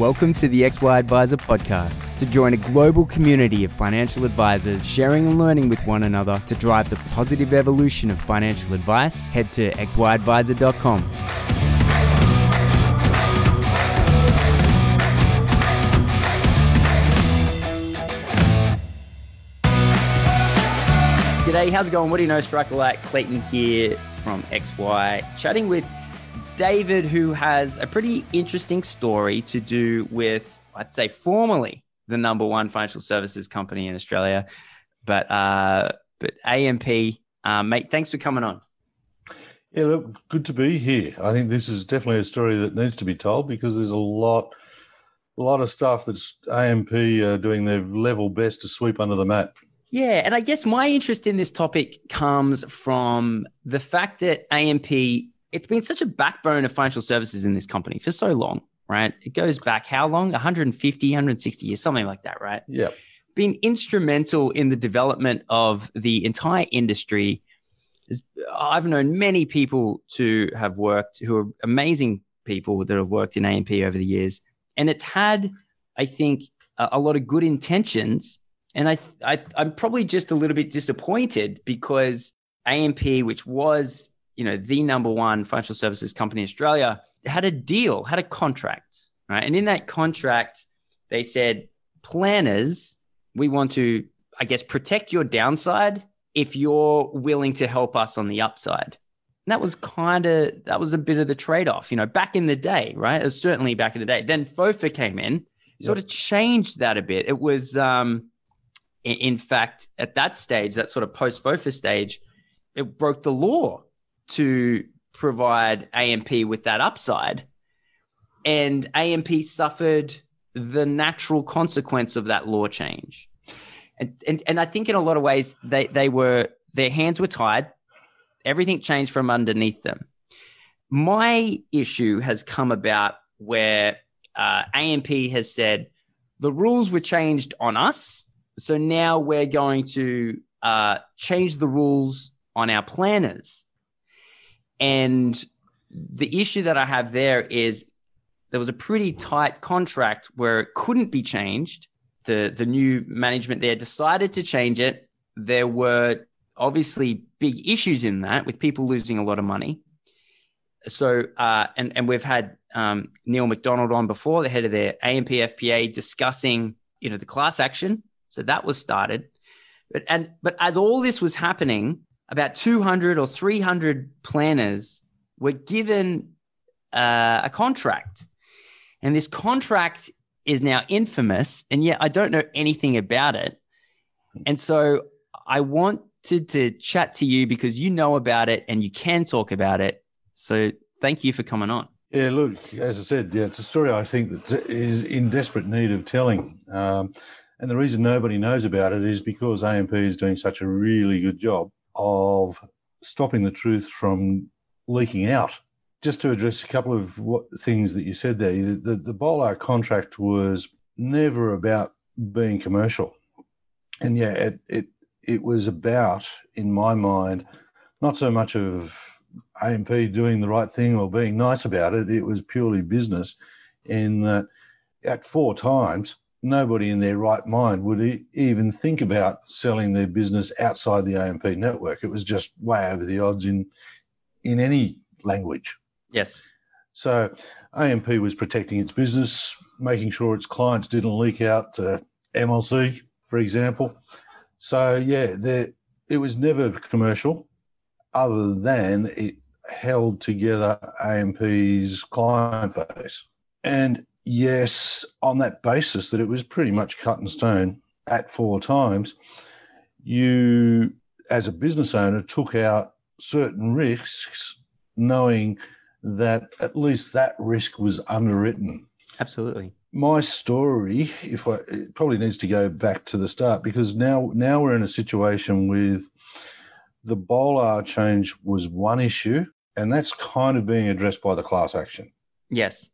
Welcome to the XY Advisor podcast. To join a global community of financial advisors sharing and learning with one another to drive the positive evolution of financial advice, head to xyadvisor.com. G'day, how's it going? What do you know? Strike a light. Clayton here from XY, chatting with David, who has a pretty interesting story to do with, I'd say, formerly the number one financial services company in Australia, but uh, but AMP, um, mate. Thanks for coming on. Yeah, look, good to be here. I think this is definitely a story that needs to be told because there's a lot, a lot of stuff that's AMP uh, doing their level best to sweep under the mat. Yeah, and I guess my interest in this topic comes from the fact that AMP it's been such a backbone of financial services in this company for so long, right? It goes back how long? 150, 160 years, something like that, right? Yeah. Been instrumental in the development of the entire industry. I've known many people to have worked who are amazing people that have worked in AMP over the years. And it's had, I think, a, a lot of good intentions. And I, I, I'm probably just a little bit disappointed because AMP, which was you know, the number one financial services company in Australia had a deal, had a contract, right? And in that contract, they said, planners, we want to, I guess, protect your downside if you're willing to help us on the upside. And that was kind of, that was a bit of the trade off, you know, back in the day, right? It was certainly back in the day. Then FOFA came in, sort yep. of changed that a bit. It was, um, in fact, at that stage, that sort of post FOFA stage, it broke the law to provide AMP with that upside. And AMP suffered the natural consequence of that law change. And, and, and I think in a lot of ways, they, they were, their hands were tied. Everything changed from underneath them. My issue has come about where uh, AMP has said the rules were changed on us. So now we're going to uh, change the rules on our planners. And the issue that I have there is there was a pretty tight contract where it couldn't be changed. The the new management there decided to change it. There were obviously big issues in that with people losing a lot of money. So uh, and and we've had um, Neil McDonald on before, the head of their AMP FPA, discussing you know the class action. So that was started, but and but as all this was happening, about 200 or 300 planners were given uh, a contract. And this contract is now infamous, and yet I don't know anything about it. And so I wanted to chat to you because you know about it and you can talk about it. So thank you for coming on. Yeah, look, as I said, yeah, it's a story I think that is in desperate need of telling. Um, and the reason nobody knows about it is because AMP is doing such a really good job of stopping the truth from leaking out. Just to address a couple of what, things that you said there, the, the BOLR contract was never about being commercial. And yeah, it, it, it was about, in my mind, not so much of AMP doing the right thing or being nice about it, it was purely business in that at four times nobody in their right mind would e- even think about selling their business outside the AMP network. It was just way over the odds in in any language. Yes. So AMP was protecting its business, making sure its clients didn't leak out to MLC, for example. So yeah, there it was never commercial, other than it held together AMP's client base. And yes, on that basis that it was pretty much cut in stone at four times, you, as a business owner, took out certain risks knowing that at least that risk was underwritten. Absolutely. My story, if I, it probably needs to go back to the start because now now we're in a situation with the BOLR change was one issue, and that's kind of being addressed by the class action. Yes.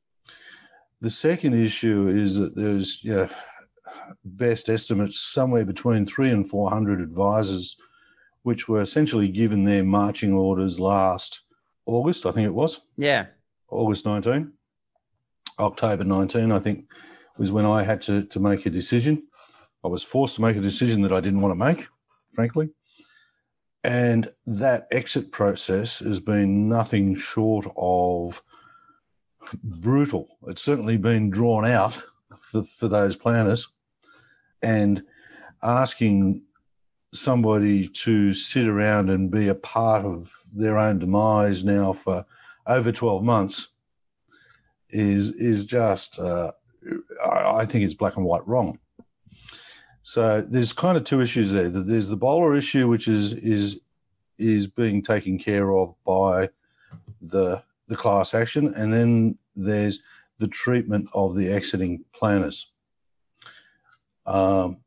The second issue is that there's you know, best estimates somewhere between three and 400 advisors, which were essentially given their marching orders last August, I think it was. Yeah. August 19. October 19, I think, was when I had to, to make a decision. I was forced to make a decision that I didn't want to make, frankly. And that exit process has been nothing short of brutal. It's certainly been drawn out for, for those planners. And asking somebody to sit around and be a part of their own demise now for over 12 months is is just uh, I think it's black and white wrong. So there's kind of two issues there. There's the BOLR issue, which is is is being taken care of by the the class action, and then there's the treatment of the exiting planners. Um,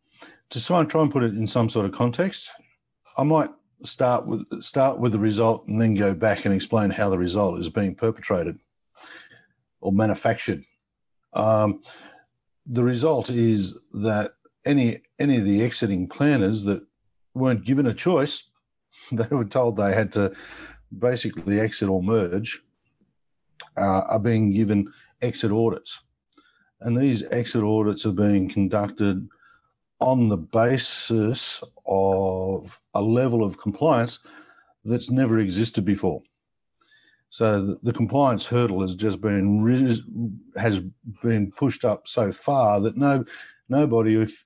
to try and try and put it in some sort of context, I might start with start with the result and then go back and explain how the result is being perpetrated or manufactured. Um, the result is that any any of the exiting planners that weren't given a choice, they were told they had to basically exit or merge, uh, are being given exit audits, and these exit audits are being conducted on the basis of a level of compliance that's never existed before. So the, the compliance hurdle has just been has been pushed up so far that no nobody if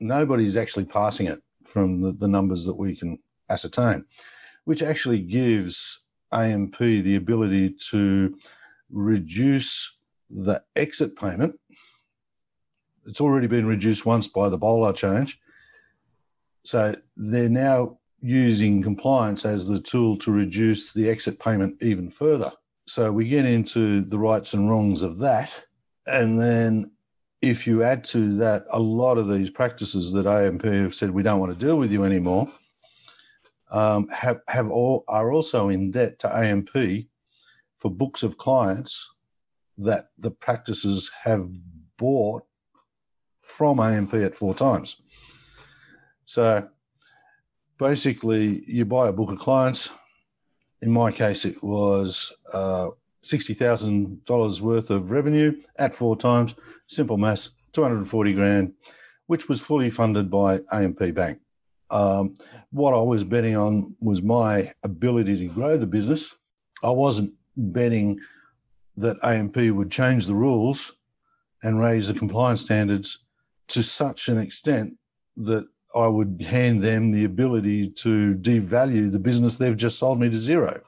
nobody's actually passing it from the, the numbers that we can ascertain, which actually gives AMP the ability to reduce the exit payment it's already been reduced once by the BOLR change. So they're now using compliance as the tool to reduce the exit payment even further. So we get into the rights and wrongs of that. And then if you add to that a lot of these practices that AMP have said we don't want to deal with you anymore, um, have, have all, are also in debt to AMP for books of clients that the practices have bought from AMP at four times. So basically, you buy a book of clients. In my case, it was uh, $60,000 worth of revenue at four times. Simple mass, 240 grand, which was fully funded by AMP Bank. Um, what I was betting on was my ability to grow the business. I wasn't betting that AMP would change the rules and raise the compliance standards to such an extent that I would hand them the ability to devalue the business they've just sold me to zero.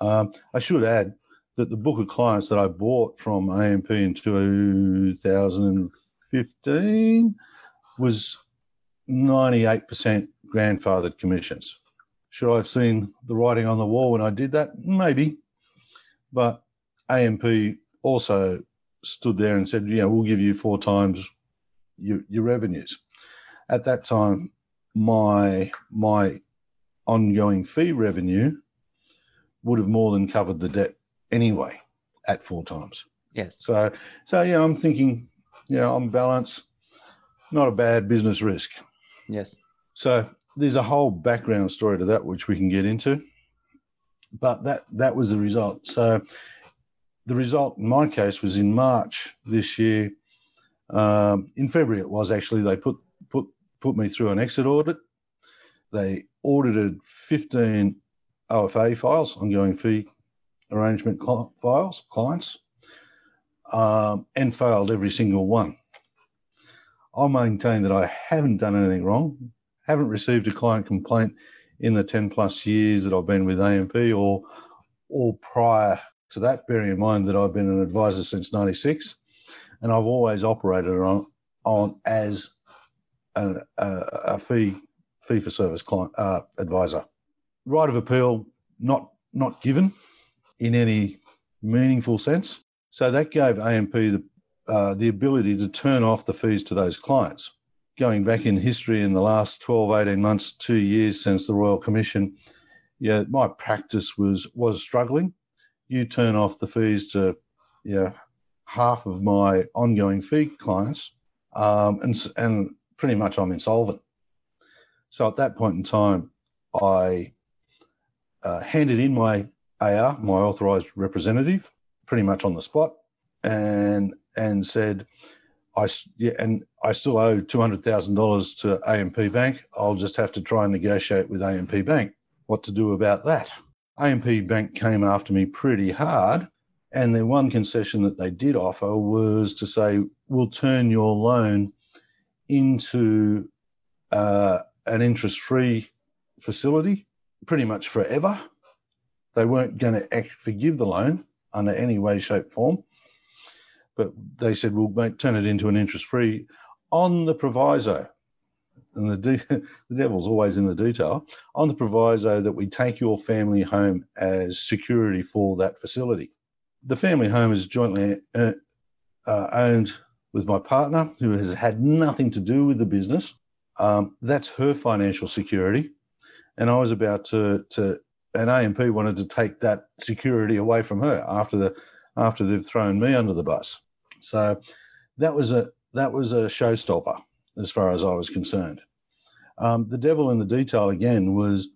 Um, I should add that the book of clients that I bought from AMP in 2015 was 98% grandfathered commissions. Should I have seen the writing on the wall when I did that? Maybe. But AMP also stood there and said, yeah, we'll give you four times your, your revenues. At that time, my my ongoing fee revenue would have more than covered the debt anyway at four times. Yes. So so yeah, I'm thinking, you know, on balance, not a bad business risk. Yes. So there's a whole background story to that which we can get into. But that that was the result. So the result in my case was in March this year. Um, in February, it was actually they put put put me through an exit audit. They audited 15 OFA files, ongoing fee arrangement cl- files, clients, um, and failed every single one. I maintain that I haven't done anything wrong, haven't received a client complaint in the 10 plus years that I've been with AMP or or prior to that, bearing in mind that I've been an advisor since 96 and I've always operated on on as a, a, a fee fee for service client uh, advisor. Right of appeal not not given in any meaningful sense. So that gave AMP the uh, the ability to turn off the fees to those clients. Going back in history in the last 12, 18 months, two years since the Royal Commission, yeah, my practice was was struggling. You turn off the fees to yeah, half of my ongoing fee clients, um, and and pretty much I'm insolvent. So at that point in time, I uh, handed in my AR, my authorised representative, pretty much on the spot. and and said, I yeah, and I still owe two hundred thousand dollars to AMP Bank. I'll just have to try and negotiate with AMP Bank what to do about that. AMP Bank came after me pretty hard, and the one concession that they did offer was to say, "We'll turn your loan into uh, an interest-free facility, pretty much forever." They weren't going to forgive the loan under any way, shape, form but they said we'll make, turn it into an interest free on the proviso, and the, de- the devil's always in the detail, on the proviso that we take your family home as security for that facility. The family home is jointly uh, uh, owned with my partner, who has had nothing to do with the business. Um, that's her financial security. And I was about to, to, and AMP wanted to take that security away from her after the after they've thrown me under the bus. So that was a that was a showstopper as far as I was concerned. Um, the devil in the detail again was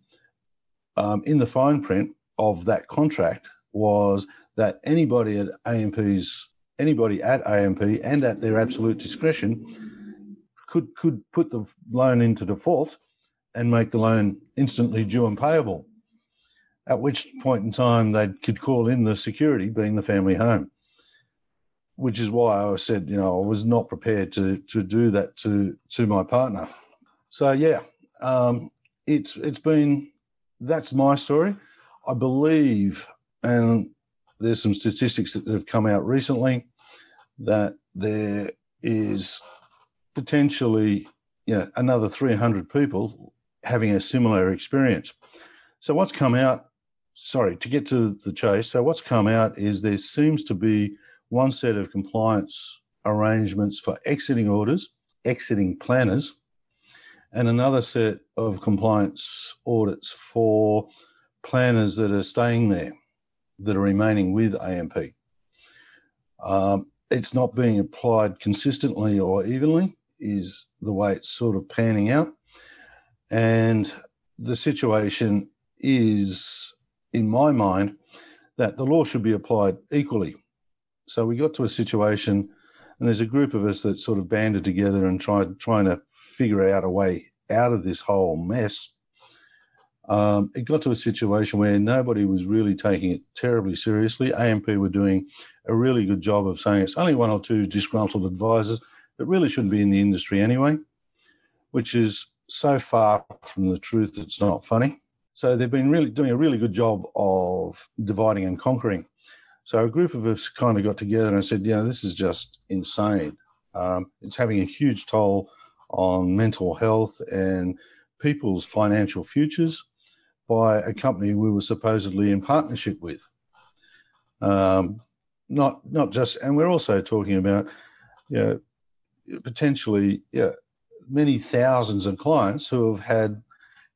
um, in the fine print of that contract was that anybody at AMP's anybody at AMP and at their absolute discretion could could put the loan into default and make the loan instantly due and payable at which point in time they could call in the security, being the family home. Which is why I said, you know, I was not prepared to to do that to to my partner. So yeah, um, it's it's been that's my story. I believe, and there's some statistics that have come out recently that there is potentially you know, another 300 people having a similar experience. So what's come out sorry, to get to the chase. So, what's come out is there seems to be one set of compliance arrangements for exiting orders, exiting planners, and another set of compliance audits for planners that are staying there, that are remaining with AMP. Um, it's not being applied consistently or evenly, is the way it's sort of panning out. And the situation is in my mind, that the law should be applied equally. So we got to a situation, and there's a group of us that sort of banded together and tried trying to figure out a way out of this whole mess. Um, it got to a situation where nobody was really taking it terribly seriously. AMP were doing a really good job of saying it's only one or two disgruntled advisors that really shouldn't be in the industry anyway, which is so far from the truth it's not funny. So they've been really doing a really good job of dividing and conquering. So a group of us kind of got together and said, "Yeah, this is just insane. Um, it's having a huge toll on mental health and people's financial futures by a company we were supposedly in partnership with. Um, not not just, and we're also talking about, you know, potentially, yeah, many thousands of clients who have had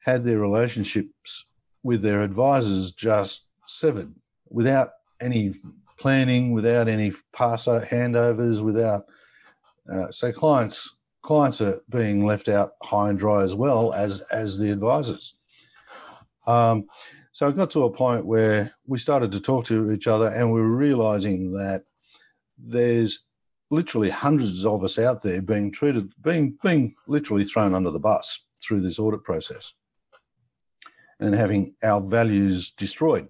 had their relationships with their advisors just severed without any planning, without any pass handovers, without uh, so clients clients are being left out high and dry as well as as the advisors. Um, so it got to a point where we started to talk to each other, and we were realizing that there's literally hundreds of us out there being treated, being being literally thrown under the bus through this audit process and having our values destroyed.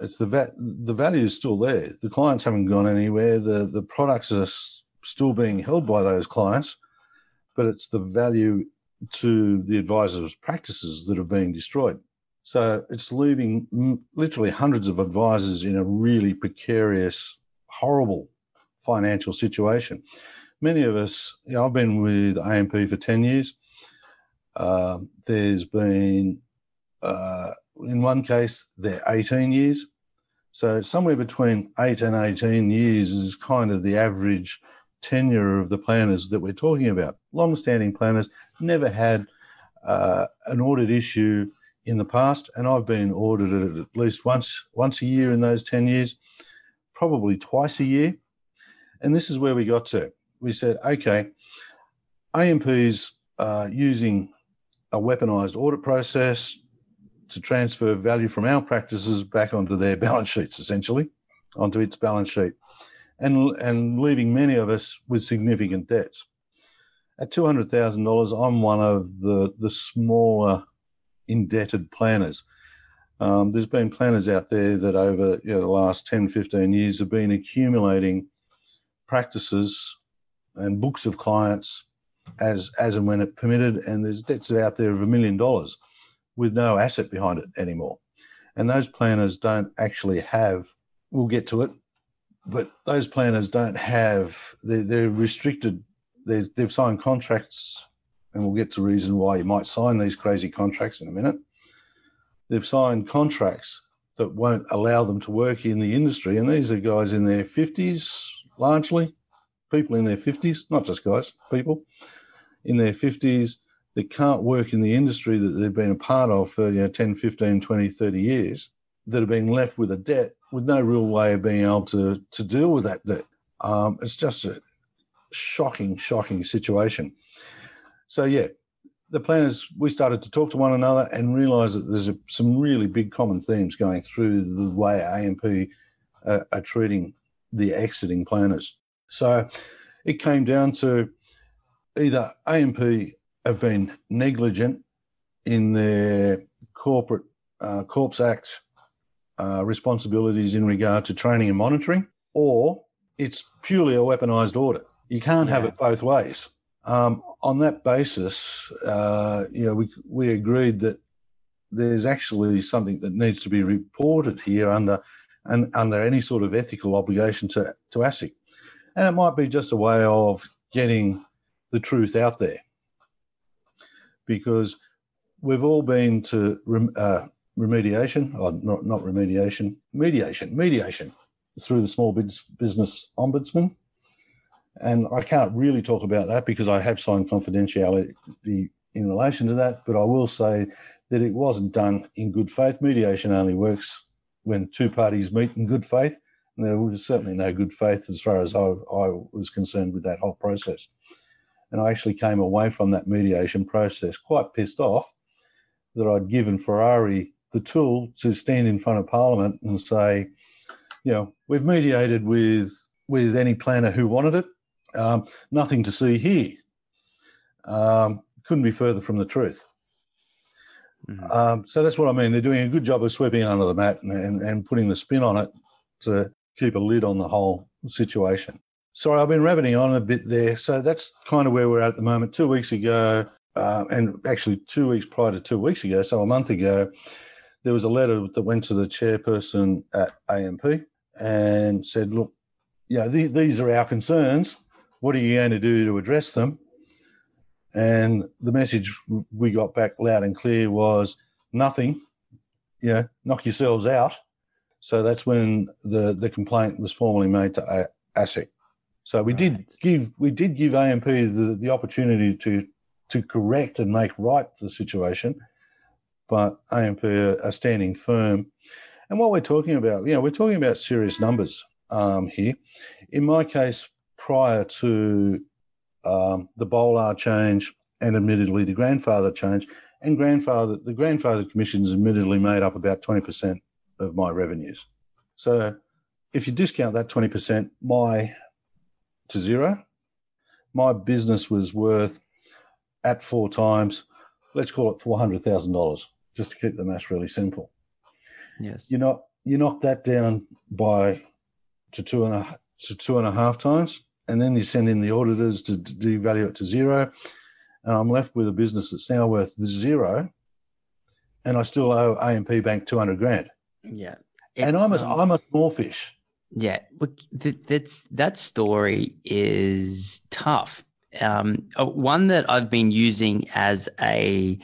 It's the va- the value is still there. The clients haven't gone anywhere. The the products are s- still being held by those clients, but it's the value to the advisors' practices that are being destroyed. So it's leaving m- literally hundreds of advisors in a really precarious, horrible financial situation. Many of us, you know, I've been with AMP for 10 years. Uh, there's been uh, in one case, they're 18 years. So somewhere between 8 and 18 years is kind of the average tenure of the planners that we're talking about. Long-standing planners never had uh, an audit issue in the past, and I've been audited at least once once a year in those 10 years, probably twice a year. And this is where we got to. We said, okay, AMP's uh, using a weaponized audit process to transfer value from our practices back onto their balance sheets, essentially, onto its balance sheet. and, and leaving many of us with significant debts. At $200,000, I'm one of the, the smaller indebted planners. Um, there's been planners out there that over you know, the last 10, 15 years have been accumulating practices and books of clients as as and when it permitted, and there's debts out there of a million dollars with no asset behind it anymore. And those planners don't actually have. We'll get to it, but those planners don't have. They're, they're restricted. they they've signed contracts, and we'll get to reason why you might sign these crazy contracts in a minute. They've signed contracts that won't allow them to work in the industry, and these are guys in their fifties largely, people in their 50s, not just guys, people in their 50s that can't work in the industry that they've been a part of for you know, 10, 15, 20, 30 years that are being left with a debt with no real way of being able to, to deal with that debt. Um, it's just a shocking, shocking situation. So, yeah, the planners, we started to talk to one another and realised that there's a, some really big common themes going through the way AMP uh, are treating the exiting planners. So it came down to either AMP have been negligent in their corporate uh, Corps Act uh, responsibilities in regard to training and monitoring, or it's purely a weaponised audit. You can't yeah. have it both ways. Um, on that basis, uh, you know, we we agreed that there's actually something that needs to be reported here under and under any sort of ethical obligation to, to ASIC. And it might be just a way of getting the truth out there because we've all been to uh, remediation, or not, not remediation, mediation, mediation through the Small Business Ombudsman. And I can't really talk about that because I have signed confidentiality in relation to that, but I will say that it wasn't done in good faith. Mediation only works when two parties meet in good faith. And there was certainly no good faith as far as I, I was concerned with that whole process. And I actually came away from that mediation process quite pissed off that I'd given Ferrari the tool to stand in front of Parliament and say, you know, we've mediated with with any planner who wanted it. Um, nothing to see here. Um, couldn't be further from the truth. Mm-hmm. Um, so that's what I mean. They're doing a good job of sweeping it under the mat and, and, and, putting the spin on it to keep a lid on the whole situation. Sorry, I've been rabbiting on a bit there. So that's kind of where we're at at the moment. Two weeks ago, uh, and actually two weeks prior to two weeks ago, so a month ago, there was a letter that went to the chairperson at AMP and said, look, yeah, th- these are our concerns. What are you going to do to address them? And the message we got back loud and clear was nothing, know, knock yourselves out. So that's when the, the complaint was formally made to ASIC. So we right. did give we did give AMP the, the opportunity to to correct and make right the situation, but AMP are standing firm. And what we're talking about, you know, we're talking about serious numbers um, here. In my case, prior to um, the BOLR change, and admittedly the grandfather change. And grandfather, the grandfather commissions admittedly made up about 20% of my revenues. So if you discount that 20%, my to zero, my business was worth at four times, let's call it $400,000, just to keep the math really simple. Yes. You know, you knock that down by to two and a to two and a half times, and then you send in the auditors to, devalue it to zero, and I'm left with a business that's now worth zero, and I still owe AMP Bank two hundred grand. Yeah, and I'm a, um, I'm a small fish. Yeah, that's that story is tough. Um, uh, one that I've been using as a,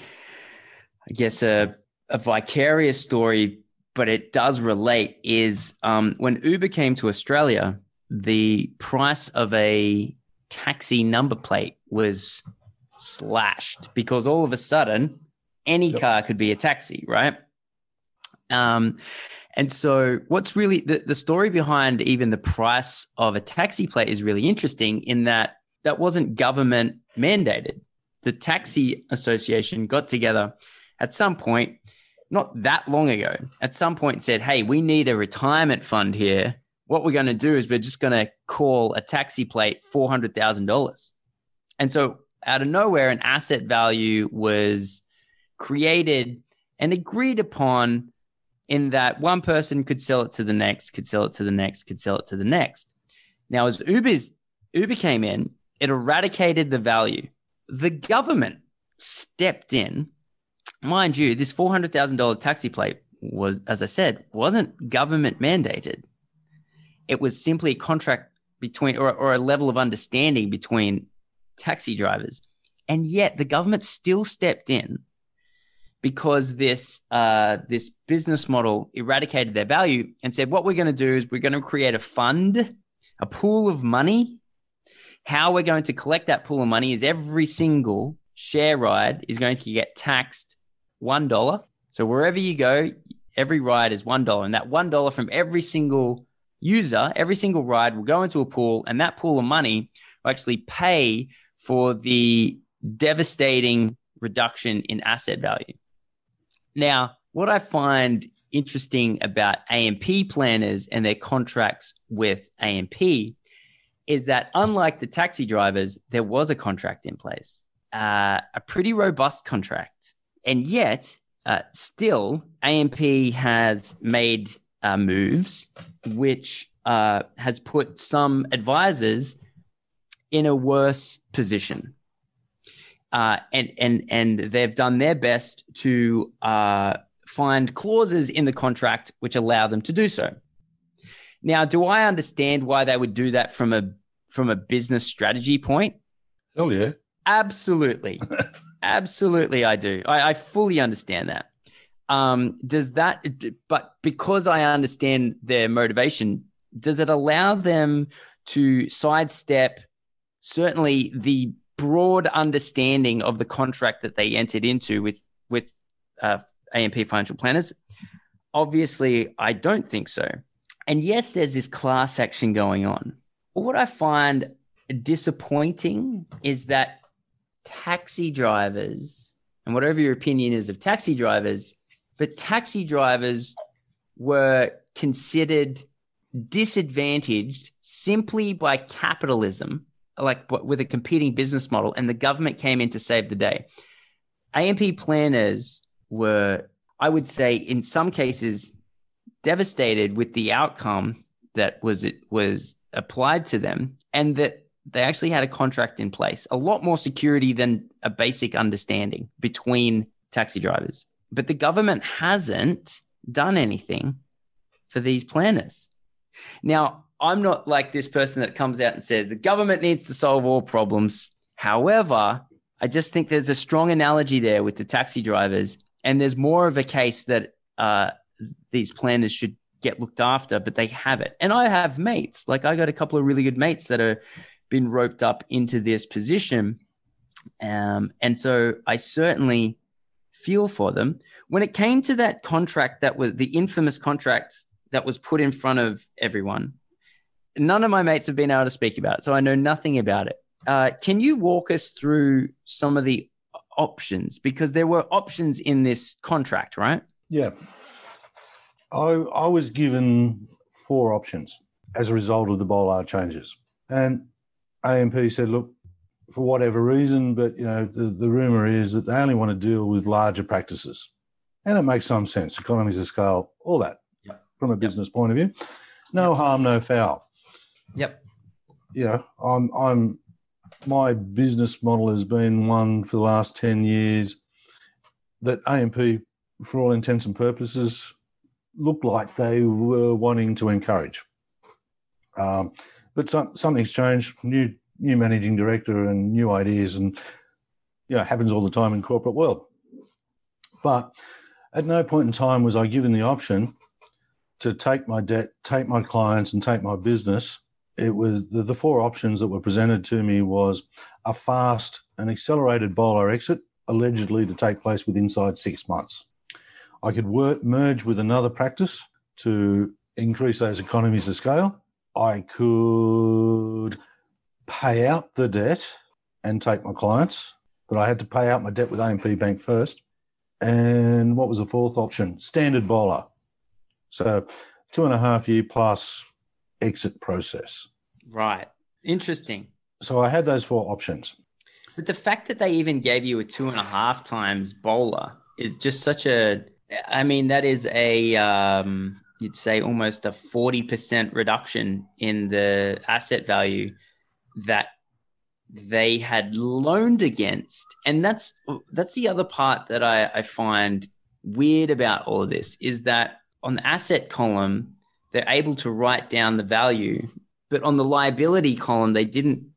I guess a a vicarious story, but it does relate. Is um, when Uber came to Australia, the price of a taxi number plate was slashed because all of a sudden any yep. car could be a taxi, right? Um, and so, what's really the, the story behind even the price of a taxi plate is really interesting in that that wasn't government mandated. The Taxi Association got together at some point, not that long ago, at some point said, Hey, we need a retirement fund here what we're going to do is we're just going to call a taxi plate $400,000. And so out of nowhere, an asset value was created and agreed upon in that one person could sell it to the next, could sell it to the next, could sell it to the next. Now, as Uber's Uber came in, it eradicated the value. The government stepped in. Mind you, this $400,000 taxi plate was, as I said, wasn't government mandated. It was simply a contract between or, or a level of understanding between taxi drivers. And yet the government still stepped in because this uh, this business model eradicated their value and said, what we're going to do is we're going to create a fund, a pool of money. How we're going to collect that pool of money is every single share ride is going to get taxed one dollar. So wherever you go, every ride is one dollar, and that one dollar from every single user, every single ride will go into a pool, and that pool of money will actually pay for the devastating reduction in asset value. Now, what I find interesting about AMP planners and their contracts with AMP is that unlike the taxi drivers, there was a contract in place, uh, a pretty robust contract. And yet, uh, still, AMP has made uh, moves which uh, has put some advisors in a worse position uh, and and and they've done their best to uh, find clauses in the contract which allow them to do so. Now, do I understand why they would do that from a from a business strategy point? Oh yeah, absolutely, absolutely, I do. I, I fully understand that. Um, does that? But because I understand their motivation, does it allow them to sidestep certainly the broad understanding of the contract that they entered into with with uh, AMP financial planners? Obviously, I don't think so. And yes, there's this class action going on. But what I find disappointing is that taxi drivers, and whatever your opinion is of taxi drivers, but taxi drivers were considered disadvantaged simply by capitalism like with a competing business model, and the government came in to save the day. AMP planners were, I would say, in some cases, devastated with the outcome that was it was applied to them, and that they actually had a contract in place, a lot more security than a basic understanding between taxi drivers. But the government hasn't done anything for these planners. Now, I'm not like this person that comes out and says the government needs to solve all problems. However, I just think there's a strong analogy there with the taxi drivers, and there's more of a case that uh, these planners should get looked after, but they have it. And I have mates, like I got a couple of really good mates that are been roped up into this position, um, and so I certainly feel for them. When it came to that contract, that was the infamous contract that was put in front of everyone none of my mates have been able to speak about it, so I know nothing about it. Uh, can you walk us through some of the options because there were options in this contract, right? Yeah, I I was given four options as a result of the BOLR changes, and AMP said, look. For whatever reason, but you know the, the rumor is that they only want to deal with larger practices, and it makes some sense. Economies of scale, all that, yep. from a business yep. point of view. No yep. harm, no foul. Yep. Yeah, I'm. I'm. My business model has been one for the last ten years that AMP, for all intents and purposes, looked like they were wanting to encourage. Um, but some, something's changed. New new managing director and new ideas, and you know, happens all the time in corporate world. But at no point in time was I given the option to take my debt, take my clients, and take my business it was the, the four options that were presented to me was a fast and accelerated BOLR exit, allegedly to take place within inside six months. I could work, merge with another practice to increase those economies of scale. I could pay out the debt and take my clients, but I had to pay out my debt with AMP Bank first. And what was the fourth option? Standard BOLR. So two and a half year plus exit process. Right. Interesting. So I had those four options. But the fact that they even gave you a two and a half times BOLR is just such a. I mean, that is a. Um, you'd say almost a forty percent reduction in the asset value that they had loaned against, and that's that's the other part that I, I find weird about all of this is that on the asset column they're able to write down the value, but on the liability column they didn't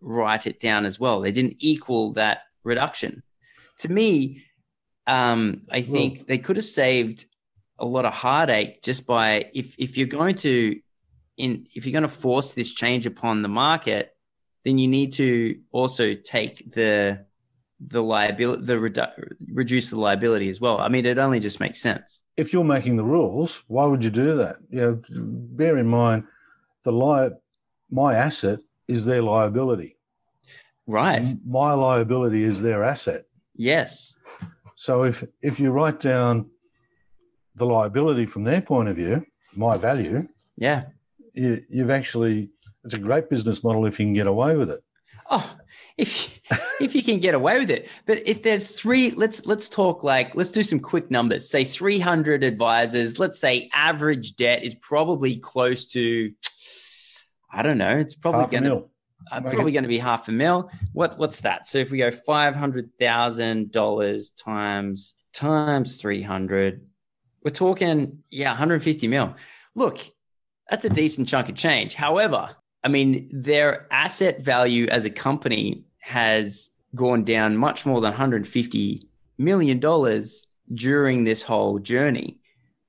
write it down as well. They didn't equal that reduction. To me, um, I think well, they could have saved a lot of heartache just by if if you're going to in if you're going to force this change upon the market, then you need to also take the the liability the redu- reduce the liability as well. I mean, it only just makes sense. If you're making the rules, why would you do that? You know, bear in mind the li- my asset is their liability. Right. My liability is their asset. Yes. So if if you write down the liability from their point of view, my value, yeah, you, you've actually it's a great business model if you can get away with it. Oh, if if you can get away with it. But if there's three, let's let's talk like let's do some quick numbers. Say 300 advisors. Let's say average debt is probably close to, I don't know. It's probably going to uh, probably going to be half a mil. What what's that? So if we go five hundred thousand dollars times times three hundred, we're talking yeah, one hundred fifty mil. Look, that's a decent chunk of change. However, I mean their asset value as a company has gone down much more than one hundred fifty million dollars during this whole journey,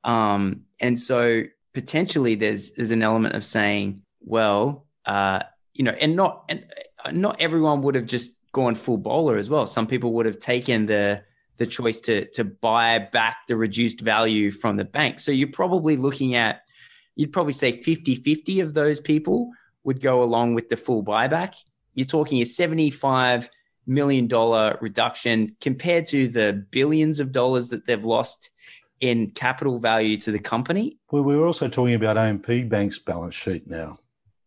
um, and so potentially there's there's an element of saying, well. Uh, you know, and not and uh, not everyone would have just gone full BOLR as well. Some people would have taken the the choice to to buy back the reduced value from the bank. So you're probably looking at you'd probably say 50-50 of those people would go along with the full buyback. You're talking a 75 million dollar reduction compared to the billions of dollars that they've lost in capital value to the company. Well, we're also talking about AMP Bank's balance sheet now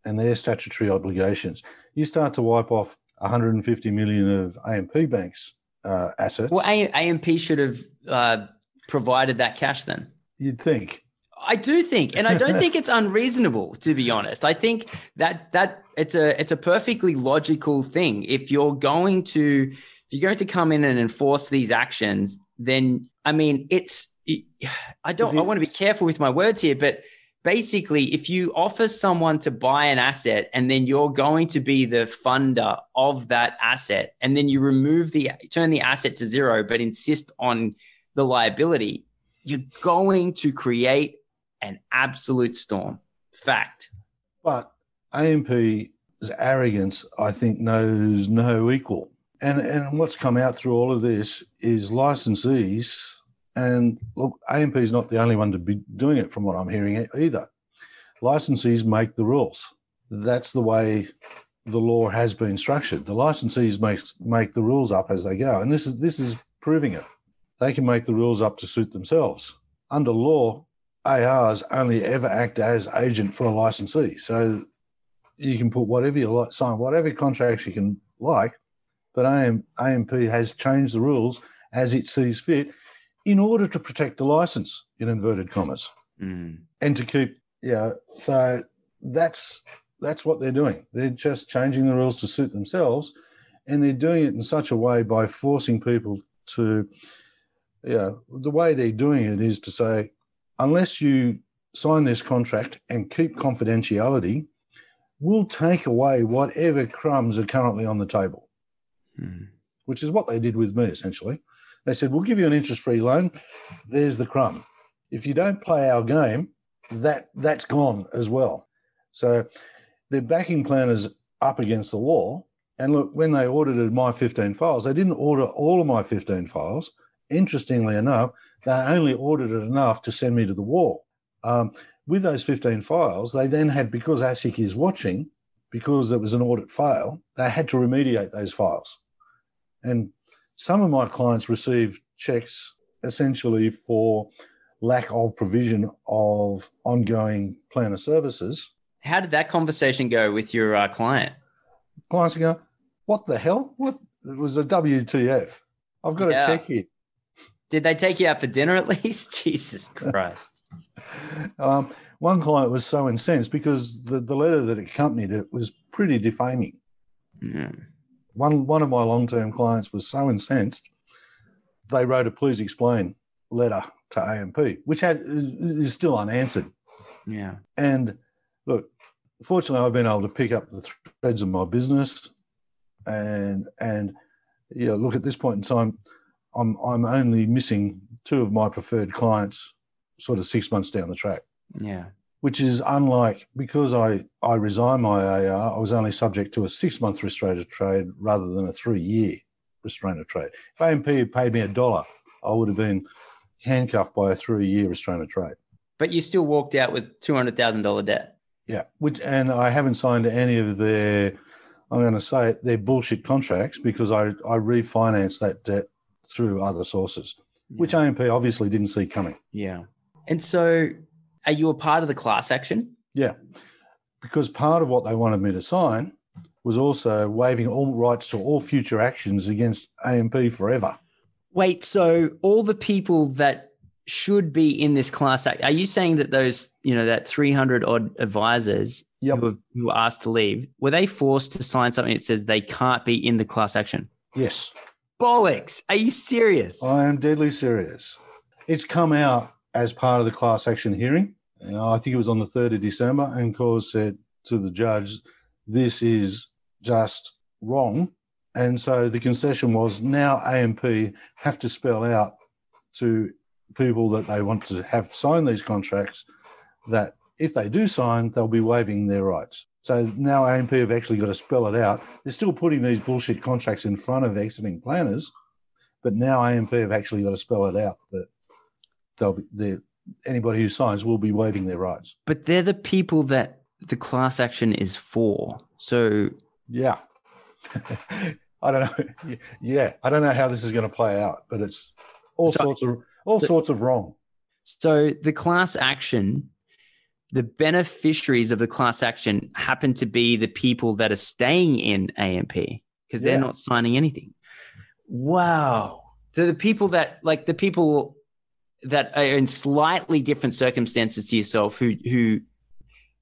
and their statutory obligations. You start to wipe off 150 million of AMP banks uh, assets. Well, AMP should have uh, provided that cash then. You'd think. I do think, and I don't think it's unreasonable to be honest. I think that that it's a it's a perfectly logical thing. If you're going to if you're going to come in and enforce these actions, then I mean it's I don't I want to be careful with my words here, but basically, if you offer someone to buy an asset and then you're going to be the funder of that asset, and then you remove the turn the asset to zero, but insist on the liability, you're going to create an absolute storm. Fact. But AMP's arrogance, I think, knows no equal. And, and what's come out through all of this is licensees and look, AMP is not the only one to be doing it, from what I'm hearing either. Licensees make the rules. That's the way the law has been structured. The licensees make make the rules up as they go, and this is this is proving it. They can make the rules up to suit themselves. Under law, ARs only ever act as agent for a licensee, so you can put whatever you like, sign whatever contracts you can like, but AM, AMP has changed the rules as it sees fit in order to protect the license, in inverted commas, mm. and to keep, yeah. So that's that's what they're doing. They're just changing the rules to suit themselves, and they're doing it in such a way by forcing people to, yeah. The way they're doing it is to say, unless you sign this contract and keep confidentiality, we'll take away whatever crumbs are currently on the table, mm. which is what they did with me essentially. They said, We'll give you an interest free loan. There's the crumb. If you don't play our game, that that's gone as well. So their backing plan is up against the wall. And look, when they audited my 15 files, they didn't order all of my 15 files. Interestingly enough, they only audited enough to send me to the wall. Um, with those 15 files, they then had, because ASIC is watching, because it was an audit fail, they had to remediate those files. And some of my clients received checks essentially for lack of provision of ongoing planner services How did that conversation go with your uh, client? Clients go, "What the hell? What it was a WTF? I've got Yeah. to check here." Did they take you out for dinner at least? Jesus Christ. Um, one client was so incensed because the, the letter that accompanied it was pretty defaming. Yeah. One one of my long term clients was so incensed, they wrote a please explain letter to AMP, which had, is still unanswered. Yeah. And look, fortunately, I've been able to pick up the threads of my business, and and yeah, look at this point in time, I'm I'm only missing two of my preferred clients, sort of six months down the track, Yeah. which is unlike because I I resigned my AR, I was only subject to a six month restraint of trade rather than a three year restraint of trade. If AMP had paid me a dollar, I would have been handcuffed by a three year restraint of trade. But you still walked out with $200,000 debt. Yeah, which and I haven't signed any of their. I'm going to say it, their bullshit contracts because I I refinanced that debt through other sources, which AMP obviously didn't see coming. Yeah. And so are you a part of the class action? Yeah, because part of what they wanted me to sign was also waiving all rights to all future actions against AMP forever. Wait, so all the people that should be in this class act, are you saying that those, you know, that 300 odd advisors Yep. who, have, who were asked to leave, were they forced to sign something that says they can't be in the class action? Yes, Bollocks. Are you serious? I am deadly serious. It's come out as part of the class action hearing. Uh, I think it was on the 3rd of December, and Cause said to the judge, This is just wrong. And so the concession was now AMP have to spell out to people that they want to have signed these contracts that if they do sign, they'll be waiving their rights. So now AMP have actually got to spell it out. They're still putting these bullshit contracts in front of exiting planners, but now AMP have actually got to spell it out that they'll be anybody who signs will be waiving their rights. but they're the people that the class action is for. So Yeah. I don't know. Yeah, I don't know how this is going to play out, but it's all So- sorts of all sorts of wrong. So the class action, the beneficiaries of the class action happen to be the people that are staying in AMP because they're Yeah. not signing anything. Wow. So the people that like the people that are in slightly different circumstances to yourself who who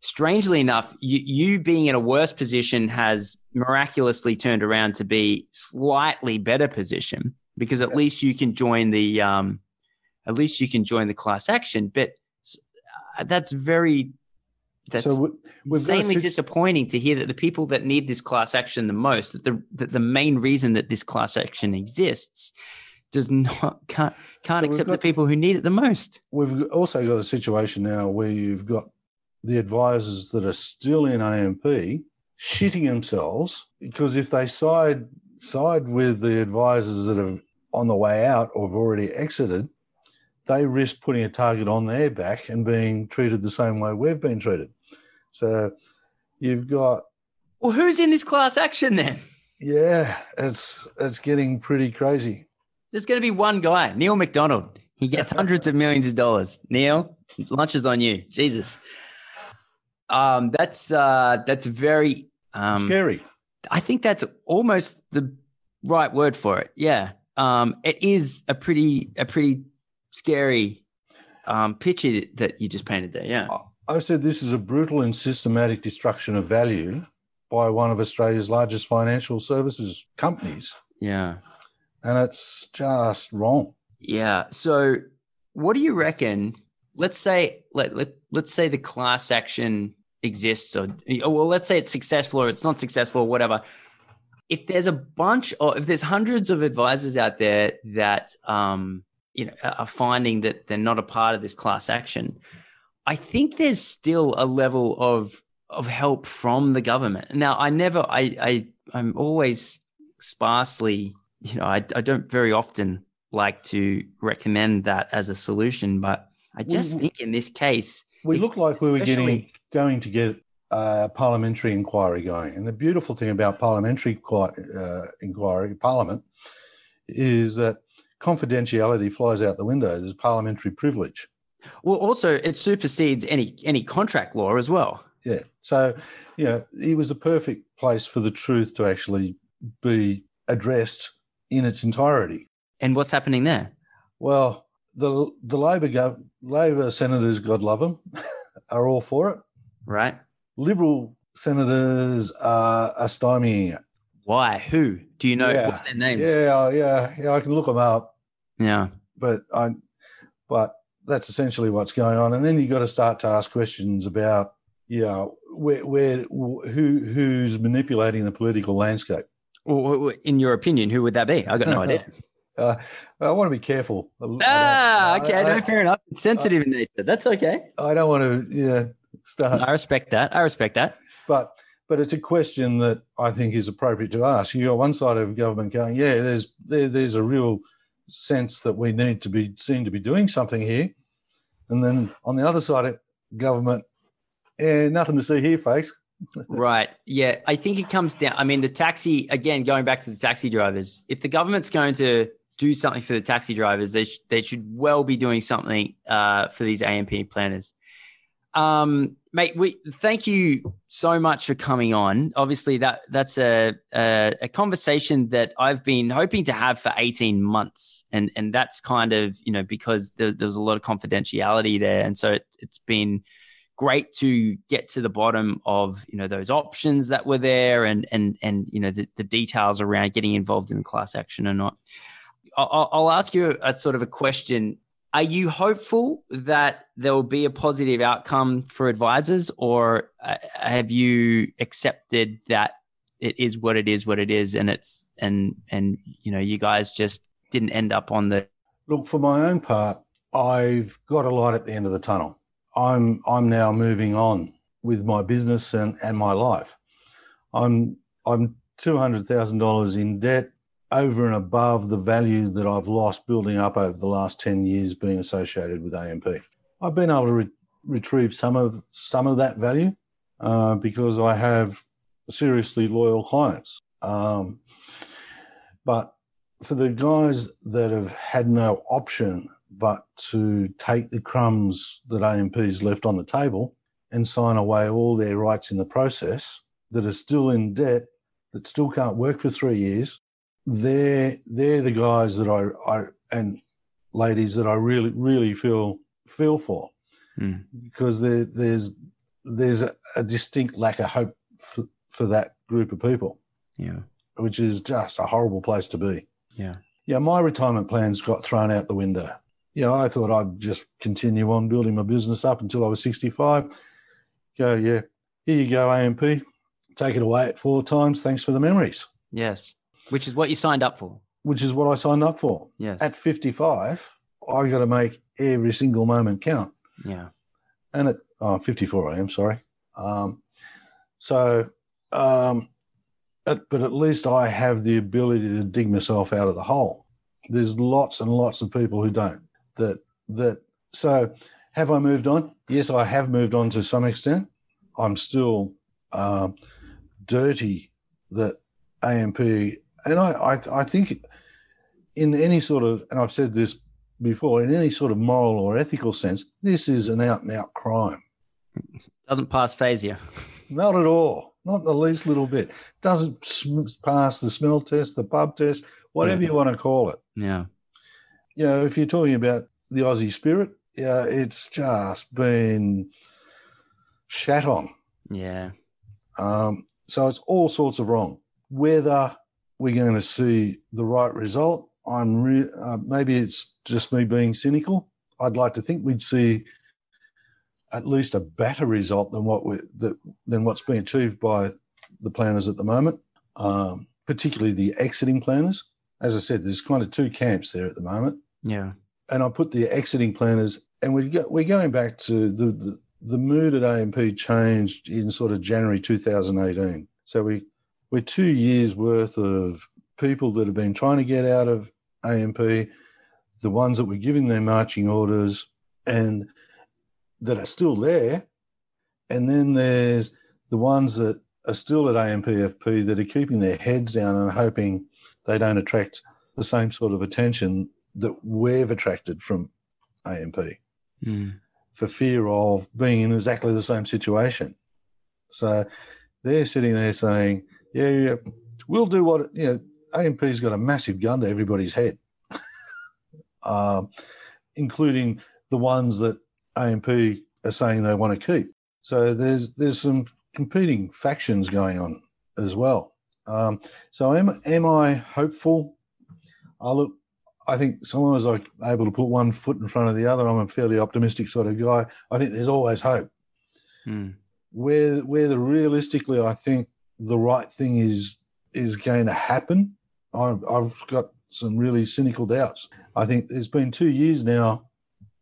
strangely enough you, you being in a worse position has miraculously turned around to be slightly better position because at Yeah. least you can join the um at least you can join the class action but that's very that's so insanely sit- disappointing to hear that the people that need this class action the most that the that the main reason that this class action exists does not can't can't So accept the people who need it the most. We've also got a situation now where you've got the advisors that are still in AMP shitting themselves because if they side side with the advisors that are on the way out or have already exited, they risk putting a target on their back and being treated the same way we've been treated. So you've got well who's in this class action then yeah, it's it's getting pretty crazy. there's going to be one guy neil mcdonald he gets hundreds of millions of dollars neil lunch is on you jesus um that's uh that's very um Scary. I think that's almost the right word for it. Yeah. Um, it is a pretty a pretty scary um, picture that you just painted there. Yeah. I said this is a brutal and systematic destruction of value by one of Australia's largest financial services companies. Yeah. And it's just wrong. Yeah. So what do you reckon? Let's say let, let let's say the class action exists or or, well let's say it's successful or it's not successful or whatever. If there's a bunch or if there's hundreds of advisors out there that um you know are finding that they're not a part of this class action, I think there's still a level of of help from the government. Now I never I I I'm always sparsely you know I, I don't very often like to recommend that as a solution, but I just we- think in this case, We look like we were getting going to get a parliamentary inquiry going. And the beautiful thing about parliamentary uh, inquiry, parliament, is that confidentiality flies out the window. There's parliamentary privilege. well, also it supersedes any any contract law as well. Yeah. So, you know, it was the perfect place for the truth to actually be addressed in its entirety. And what's happening there? Well, the the Labor gov- Labor senators, God love them, are all for it. Right. Liberal senators are, are stymieing it. Why? Who? Do you know Yeah. what their names? Yeah, yeah, yeah. I can look them up, Yeah. but I, but that's essentially what's going on. And then you've got to start to ask questions about, you know, where, where, who, who's manipulating the political landscape. Well, in your opinion, who would that be? I got no idea. Uh, I want to be careful. I ah, I- okay. I, no, fair enough. It's sensitive in nature. That's okay. I don't want to, yeah, start. I respect that. I respect that. But but it's a question that I think is appropriate to ask. You got one side of government going, yeah, there's there, there's a real sense that we need to be seen to be doing something here, and then on the other side of government, yeah, nothing to see here, folks. Right. Yeah. I think it comes down. I mean, the taxi, again, going back to the taxi drivers, if the government's going to do something for the taxi drivers, they, sh- they should well be doing something uh, for these AMP planners. Um, mate, we thank you so much for coming on. Obviously, that that's a, a a conversation that I've been hoping to have for eighteen months, and and that's kind of you know because there, there was a lot of confidentiality there, and so it, it's been great to get to the bottom of you know those options that were there and and and you know the, the details around getting involved in class action or not. I'll, I'll ask you a sort of a question are you hopeful that there will be a positive outcome for advisors or uh, have you accepted that it is what it is what it is and it's and and you know you guys just didn't end up on the Look, for my own part, I've got a light at the end of the tunnel. I'm I'm now moving on with my business and, and my life. I'm I'm two hundred thousand dollars in debt over and above the value that I've lost building up over the last ten years being associated with AMP. I've been able to re- retrieve some of some of that value uh, because I have seriously loyal clients. Um, but for the guys that have had no option but to take the crumbs that AMP's left on the table and sign away all their rights in the process that are still in debt, that still can't work for three years, they're they're the guys that I, I and ladies that I really really feel feel for Hmm. because there, there's there's a, a distinct lack of hope for, for that group of people, yeah which is just a horrible place to be yeah yeah, my retirement plans got thrown out the window. Yeah, I thought I'd just continue on building my business up until I was 65. Go, yeah, here you go, AMP. Take it away at four times. Thanks for the memories, yes which is what you signed up for which is what I signed up for. yes At 55, I got to make every single moment count. yeah And at oh, 54, I am sorry. Um, so, um, at, but at least I have the ability to dig myself out of the hole. There's lots and lots of people who don't. That that. So, have I moved on? Yes, I have moved on to some extent. I'm still um, dirty that AMP, and I, I I think in any sort of, and I've said this before, in any sort of moral or ethical sense, this is an out and out crime. doesn't pass FASEA. Not at all. Not the least little bit. Doesn't pass the smell test, the pub test, whatever you want to call it. yeah You know, if you're talking about the Aussie spirit, yeah, it's just been shat on. yeah Um, so it's all sorts of wrong. Whether we're going to see the right result, I'm re- uh, maybe it's just me being cynical. I'd like to think we'd see at least a better result than what we that, than what's being achieved by the planners at the moment, um, particularly the exiting planners. As I said, there's kind of two camps there at the moment yeah and I put the exiting planners, and we go, we're going back to the, the the mood at AMP changed in sort of January 2018. So we we're two years worth of people that have been trying to get out of AMP, the ones that were giving their marching orders, and that are still there, and then there's the ones that are still at AMPFP that are keeping their heads down and hoping they don't attract the same sort of attention that we've attracted from AMP Mm. for fear of being in exactly the same situation. So they're sitting there saying, yeah, yeah, we'll do what, you know, AMP's got a massive gun to everybody's head, um, including the ones that AMP are saying they want to keep. So there's there's some competing factions going on as well. Um, so am am I hopeful? I look. I think someone was like able to put one foot in front of the other. I'm a fairly optimistic sort of guy. I think there's always hope. Hmm. Where where the realistically, I think the right thing is is going to happen. I've, I've got some really cynical doubts. I think it's been two years now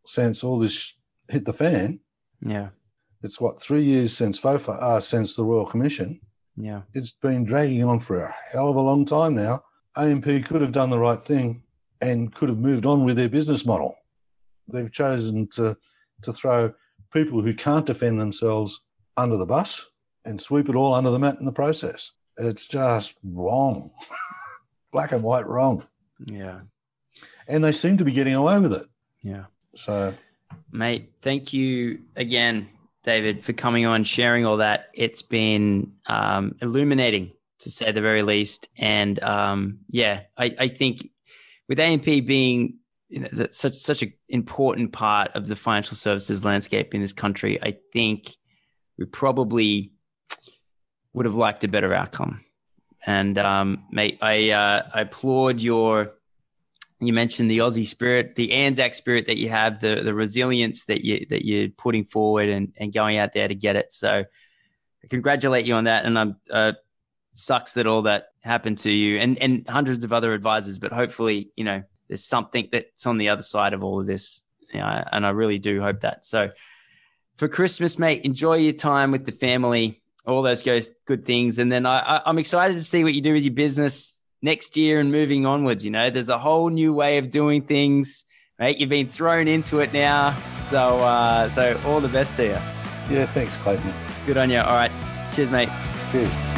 since all this hit the fan. Yeah. It's what three years since FOFA, uh, since the Royal Commission. Yeah. It's been dragging on for a hell of a long time now. AMP could have done the right thing and could have moved on with their business model. They've chosen to to throw people who can't defend themselves under the bus and sweep it all under the mat in the process. It's just wrong. Black and white wrong. Yeah. And they seem to be getting away with it. Yeah. So, mate, thank you again, David, for coming on, sharing all that. It's been um, illuminating, to say the very least. And um, yeah, I, I, think with AMP being you know, such such an important part of the financial services landscape in this country, I think we probably would have liked a better outcome. And um, mate, I uh, I applaud your. You mentioned the Aussie spirit, the Anzac spirit that you have, the the resilience that you that you're putting forward and and going out there to get it. So, I congratulate you on that. And I'm uh, sucks that all that happened to you and and hundreds of other advisors. But hopefully, you know, there's something that's on the other side of all of this. You know, and I really do hope that. So, for Christmas, mate, enjoy your time with the family all those goes good things. And then I, I'm excited to see what you do with your business next year and moving onwards. You know, there's a whole new way of doing things. Right, you've been thrown into it now, so uh, so all the best to you. Yeah, thanks, Clayton. Good on you. All right, cheers, mate. Cheers.